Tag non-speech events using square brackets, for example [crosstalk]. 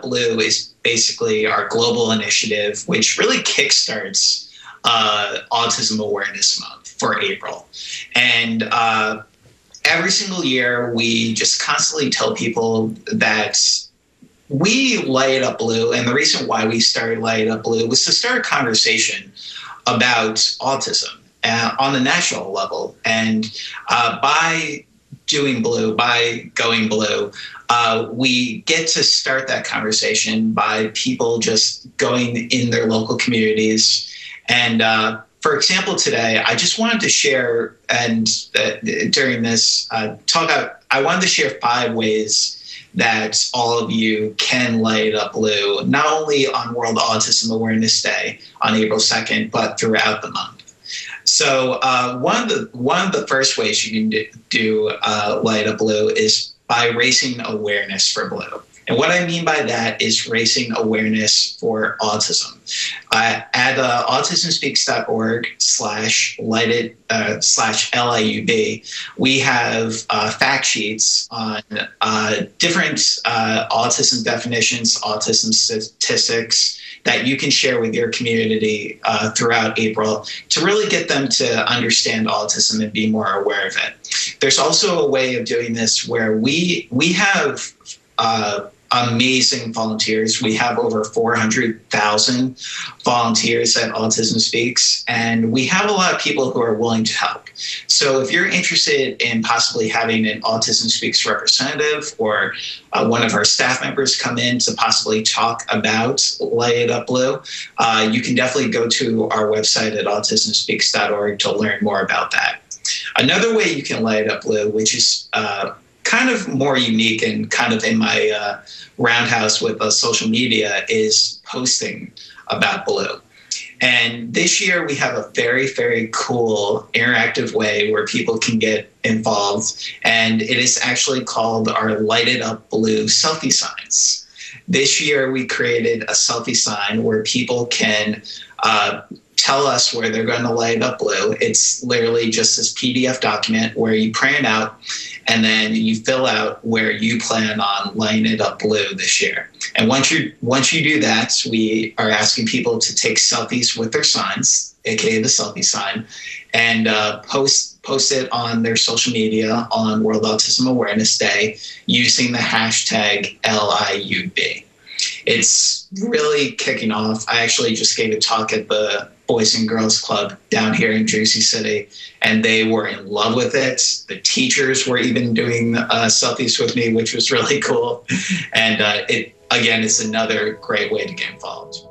Blue is basically our global initiative, which really kickstarts uh, Autism Awareness Month for April. And uh, every single year, we just constantly tell people that we light up blue and the reason why we started light up blue was to start a conversation about autism uh, on the national level and uh, by doing blue by going blue uh, we get to start that conversation by people just going in their local communities and uh, for example today i just wanted to share and uh, during this uh, talk I wanted to share five ways that all of you can light up blue, not only on World Autism Awareness Day on April 2nd, but throughout the month. So uh, one of the one of the first ways you can do, uh, light up blue is by raising awareness for blue. And what I mean by that is raising awareness for autism. Uh, at uh, autismspeaks.org slash lighted uh, slash LIUB, we have uh, fact sheets on uh, different uh, autism definitions, autism statistics that you can share with your community throughout April to really get them to understand autism and be more aware of it. There's also a way of doing this where we we have uh, amazing volunteers. We have over 400,000 volunteers at Autism Speaks, and we have a lot of people who are willing to help. So if you're interested in possibly having an Autism Speaks representative or uh, one of our staff members come in to possibly talk about Light It Up Blue, uh, you can definitely go to our website at autismspeaks.org to learn more about that. Another way you can light up blue, which is uh, kind of more unique and kind of in my uh, roundhouse with uh, social media is posting about Blue. And this year we have a very, very cool interactive way where people can get involved. And it is actually called our Light It Up Blue selfie signs. This year we created a selfie sign where people can uh, tell us where they're going to light up blue. It's literally just this PDF document where you print out and then you fill out where you plan on lighting it up blue this year. And once you once you do that, we are asking people to take selfies with their signs, aka the selfie sign, and uh, post post it on their social media on World Autism Awareness Day using the hashtag LIUB. It's really kicking off. I actually just gave a talk at the Boys and Girls Club down here in Jersey City, and they were in love with it. The teachers were even doing uh, selfies with me, which was really [laughs] cool. And uh, it again, it's another great way to get involved.